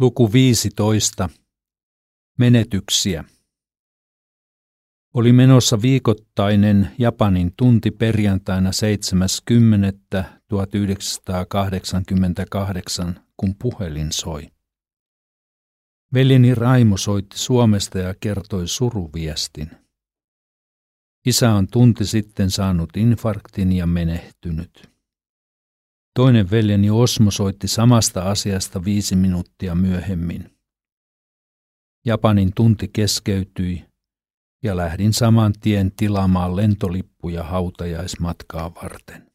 Luku 15. Menetyksiä. Oli menossa viikoittainen Japanin tunti perjantaina 7.10.1988, kun puhelin soi. Veljeni Raimo soitti Suomesta ja kertoi suruviestin. Isä on tunti sitten saanut infarktin ja menehtynyt. Toinen veljeni Osmo soitti samasta asiasta viisi minuuttia myöhemmin. Japanin tunti keskeytyi ja lähdin saman tien tilaamaan lentolippuja hautajaismatkaa varten.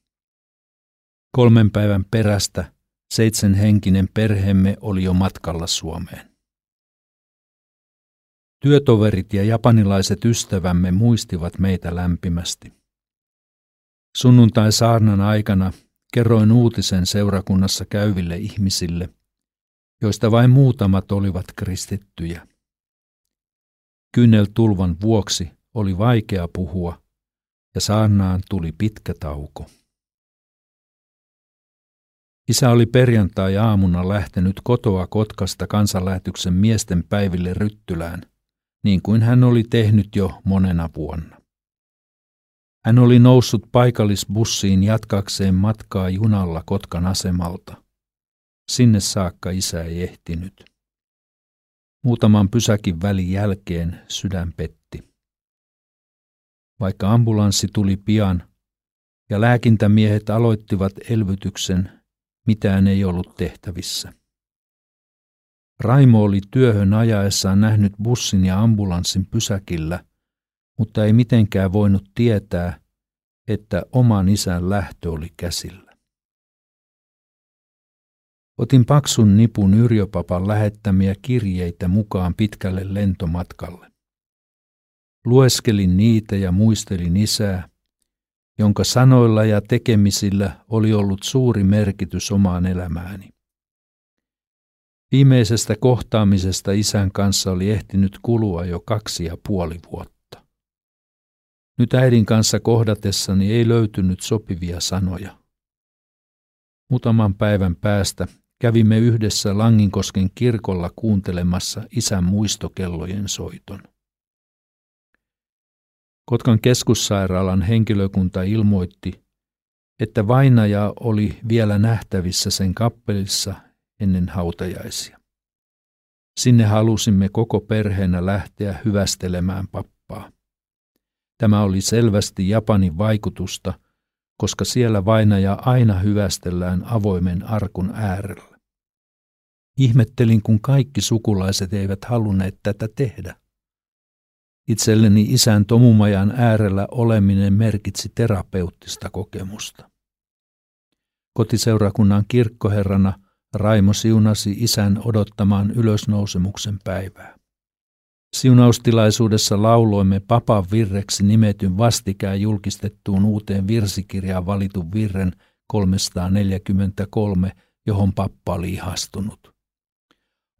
Kolmen päivän perästä seitsemän henkinen perheemme oli jo matkalla Suomeen. Työtoverit ja japanilaiset ystävämme muistivat meitä lämpimästi. Sunnuntai saarnan aikana kerroin uutisen seurakunnassa käyville ihmisille, joista vain muutamat olivat kristittyjä. Kynneltulvan vuoksi oli vaikea puhua, ja saarnaan tuli pitkä tauko. Isä oli perjantai-aamuna lähtenyt kotoa Kotkasta kansanlähetyksen miesten päiville Ryttylään, niin kuin hän oli tehnyt jo monena vuonna. Hän oli noussut paikallisbussiin jatkakseen matkaa junalla Kotkan asemalta. Sinne saakka isä ei ehtinyt. Muutaman pysäkin välin jälkeen sydän petti. Vaikka ambulanssi tuli pian ja lääkintämiehet aloittivat elvytyksen, mitään ei ollut tehtävissä. Raimo oli työhön ajaessaan nähnyt bussin ja ambulanssin pysäkillä mutta ei mitenkään voinut tietää, että oman isän lähtö oli käsillä. Otin paksun nipun Yrjöpapan lähettämiä kirjeitä mukaan pitkälle lentomatkalle. Lueskelin niitä ja muistelin isää, jonka sanoilla ja tekemisillä oli ollut suuri merkitys omaan elämääni. Viimeisestä kohtaamisesta isän kanssa oli ehtinyt kulua jo kaksi ja puoli vuotta. Nyt äidin kanssa kohdatessani ei löytynyt sopivia sanoja. Muutaman päivän päästä kävimme yhdessä Langinkosken kirkolla kuuntelemassa isän muistokellojen soiton. Kotkan keskussairaalan henkilökunta ilmoitti, että vainaja oli vielä nähtävissä sen kappelissa ennen hautajaisia. Sinne halusimme koko perheenä lähteä hyvästelemään pappaa. Tämä oli selvästi Japanin vaikutusta, koska siellä vainaja aina hyvästellään avoimen arkun äärellä. Ihmettelin, kun kaikki sukulaiset eivät halunneet tätä tehdä. Itselleni isän tomumajan äärellä oleminen merkitsi terapeuttista kokemusta. Kotiseurakunnan kirkkoherrana Raimo siunasi isän odottamaan ylösnousemuksen päivää. Siunaustilaisuudessa lauloimme papan virreksi nimetyn vastikään julkistettuun uuteen virsikirjaan valitun virren 343, johon pappa oli ihastunut.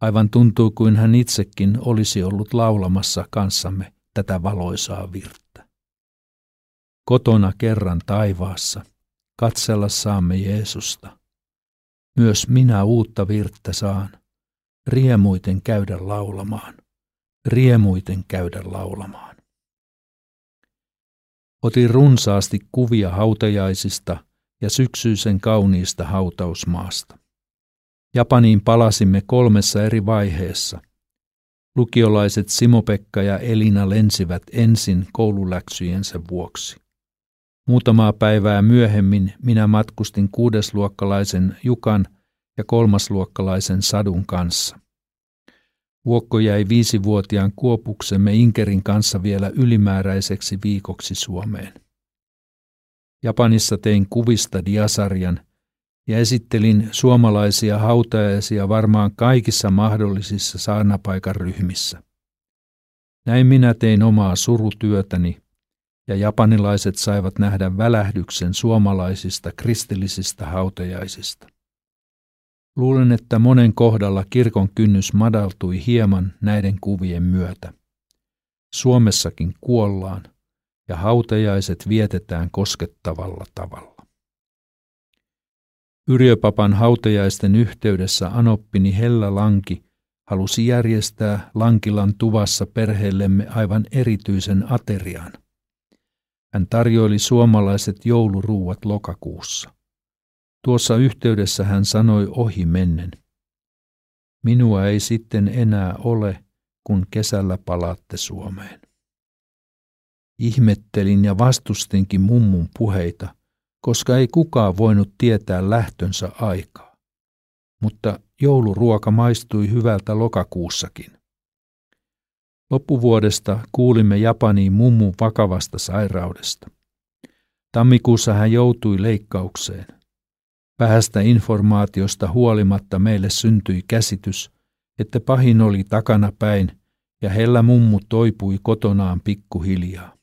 Aivan tuntui kuin hän itsekin olisi ollut laulamassa kanssamme tätä valoisaa virttä. Kotona kerran taivaassa, katsella saamme Jeesusta. Myös minä uutta virttä saan, riemuiten käydä laulamaan riemuiten käydä laulamaan. Otin runsaasti kuvia hautajaisista ja syksyisen kauniista hautausmaasta. Japaniin palasimme kolmessa eri vaiheessa. Lukiolaiset Simo-Pekka ja Elina lensivät ensin koululäksyjensä vuoksi. Muutamaa päivää myöhemmin minä matkustin kuudesluokkalaisen Jukan ja kolmasluokkalaisen Sadun kanssa. Vuokko jäi viisivuotiaan kuopuksemme Inkerin kanssa vielä ylimääräiseksi viikoksi Suomeen. Japanissa tein kuvista diasarjan ja esittelin suomalaisia hautajaisia varmaan kaikissa mahdollisissa saarnapaikan ryhmissä. Näin minä tein omaa surutyötäni ja japanilaiset saivat nähdä välähdyksen suomalaisista kristillisistä hautajaisista. Luulen, että monen kohdalla kirkon kynnys madaltui hieman näiden kuvien myötä. Suomessakin kuollaan ja hautajaiset vietetään koskettavalla tavalla. Yrjöpapan hautajaisten yhteydessä anoppini Hella Lanki halusi järjestää Lankilan tuvassa perheellemme aivan erityisen aterian. Hän tarjoili suomalaiset jouluruuat lokakuussa. Tuossa yhteydessä hän sanoi ohi mennen. Minua ei sitten enää ole, kun kesällä palaatte Suomeen. Ihmettelin ja vastustinkin mummun puheita, koska ei kukaan voinut tietää lähtönsä aikaa. Mutta jouluruoka maistui hyvältä lokakuussakin. Loppuvuodesta kuulimme Japaniin mummun vakavasta sairaudesta. Tammikuussa hän joutui leikkaukseen. Vähästä informaatiosta huolimatta meille syntyi käsitys, että pahin oli takana päin ja hellä mummu toipui kotonaan pikkuhiljaa.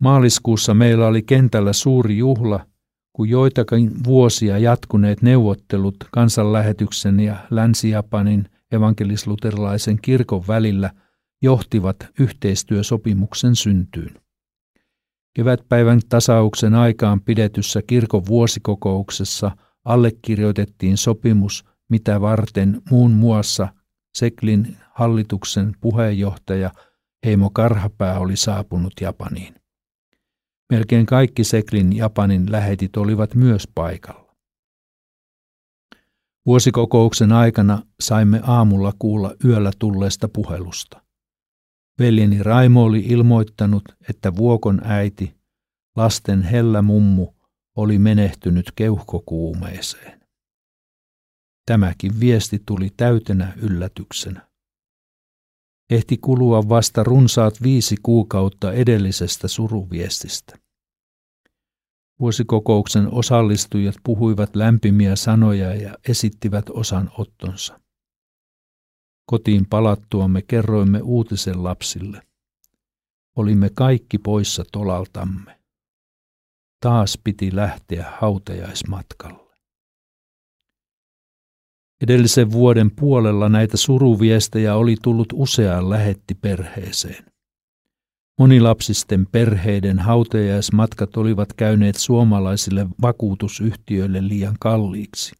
Maaliskuussa meillä oli kentällä suuri juhla, kun joitakin vuosia jatkuneet neuvottelut kansanlähetyksen ja Länsi-Japanin evankelisluterilaisen kirkon välillä johtivat yhteistyösopimuksen syntyyn. Kevätpäivän tasauksen aikaan pidetyssä kirkon vuosikokouksessa allekirjoitettiin sopimus, mitä varten muun muassa Seklin hallituksen puheenjohtaja Heimo Karhapää oli saapunut Japaniin. Melkein kaikki Seklin Japanin lähetit olivat myös paikalla. Vuosikokouksen aikana saimme aamulla kuulla yöllä tulleesta puhelusta. Veljeni Raimo oli ilmoittanut, että Vuokon äiti, lasten hellä mummu, oli menehtynyt keuhkokuumeeseen. Tämäkin viesti tuli täytenä yllätyksenä. Ehti kulua vasta runsaat viisi kuukautta edellisestä suruviestistä. Vuosikokouksen osallistujat puhuivat lämpimiä sanoja ja esittivät osan ottonsa. Kotiin palattuamme kerroimme uutisen lapsille. Olimme kaikki poissa tolaltamme. Taas piti lähteä hautajaismatkalle. Edellisen vuoden puolella näitä suruviestejä oli tullut useaan lähetti perheeseen. Monilapsisten perheiden hautajaismatkat olivat käyneet suomalaisille vakuutusyhtiöille liian kalliiksi.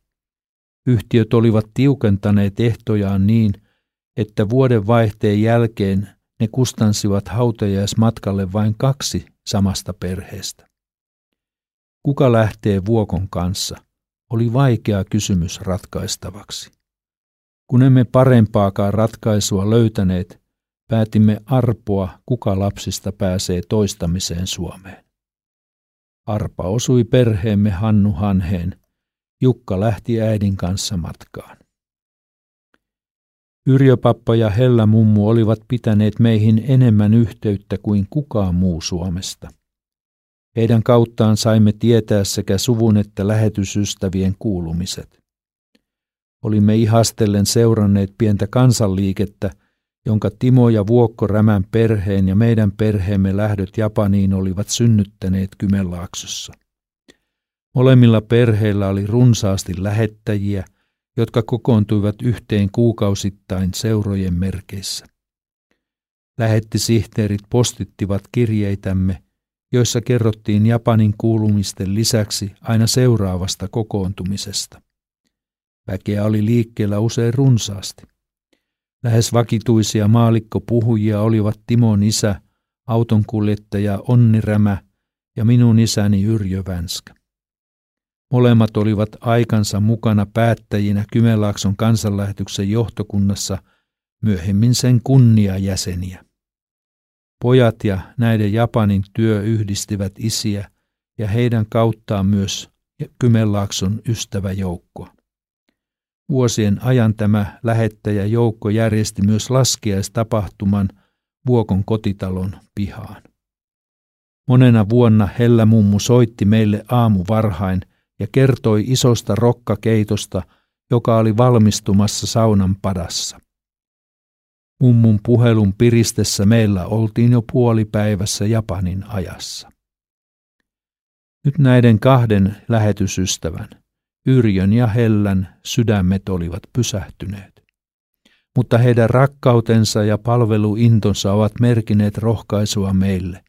Yhtiöt olivat tiukentaneet ehtojaan niin, että vuoden vaihteen jälkeen ne kustansivat hautajaismatkalle vain kaksi samasta perheestä. Kuka lähtee vuokon kanssa, oli vaikea kysymys ratkaistavaksi. Kun emme parempaakaan ratkaisua löytäneet, päätimme arpoa, kuka lapsista pääsee toistamiseen Suomeen. Arpa osui perheemme Hannu Hanheen. Jukka lähti äidin kanssa matkaan. Yrjöpappa ja Hella mummu olivat pitäneet meihin enemmän yhteyttä kuin kukaan muu Suomesta. Heidän kauttaan saimme tietää sekä suvun että lähetysystävien kuulumiset. Olimme ihastellen seuranneet pientä kansanliikettä, jonka Timo ja Vuokko Rämän perheen ja meidän perheemme lähdöt Japaniin olivat synnyttäneet Kymenlaaksossa. Molemmilla perheillä oli runsaasti lähettäjiä, jotka kokoontuivat yhteen kuukausittain seurojen merkeissä. Lähettisihteerit postittivat kirjeitämme, joissa kerrottiin Japanin kuulumisten lisäksi aina seuraavasta kokoontumisesta. Väkeä oli liikkeellä usein runsaasti. Lähes vakituisia maalikkopuhujia olivat Timon isä, autonkuljettaja Onni Rämä ja minun isäni Yrjö Vänskä. Molemmat olivat aikansa mukana päättäjinä Kymenlaakson kansanlähetyksen johtokunnassa, myöhemmin sen kunniajäseniä. Pojat ja näiden Japanin työ yhdistivät isiä ja heidän kauttaan myös Kymenlaakson ystäväjoukkoa. Vuosien ajan tämä lähettäjä joukko järjesti myös laskiaistapahtuman Vuokon kotitalon pihaan. Monena vuonna Hellä mummu soitti meille aamu varhain ja kertoi isosta rokkakeitosta, joka oli valmistumassa saunan padassa. Mummun puhelun piristessä meillä oltiin jo puolipäivässä Japanin ajassa. Nyt näiden kahden lähetysystävän, Yrjön ja Hellän, sydämet olivat pysähtyneet. Mutta heidän rakkautensa ja palveluintonsa ovat merkineet rohkaisua meille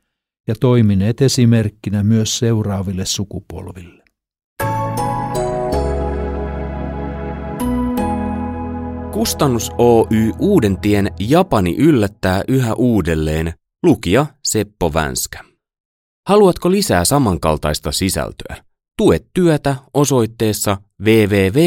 ja toimineet esimerkkinä myös seuraaville sukupolville. Kustannus Oy Uudentien Japani yllättää yhä uudelleen, lukija Seppo Vänskä. Haluatko lisää samankaltaista sisältöä? Tue työtä osoitteessa www.klmedia.fi.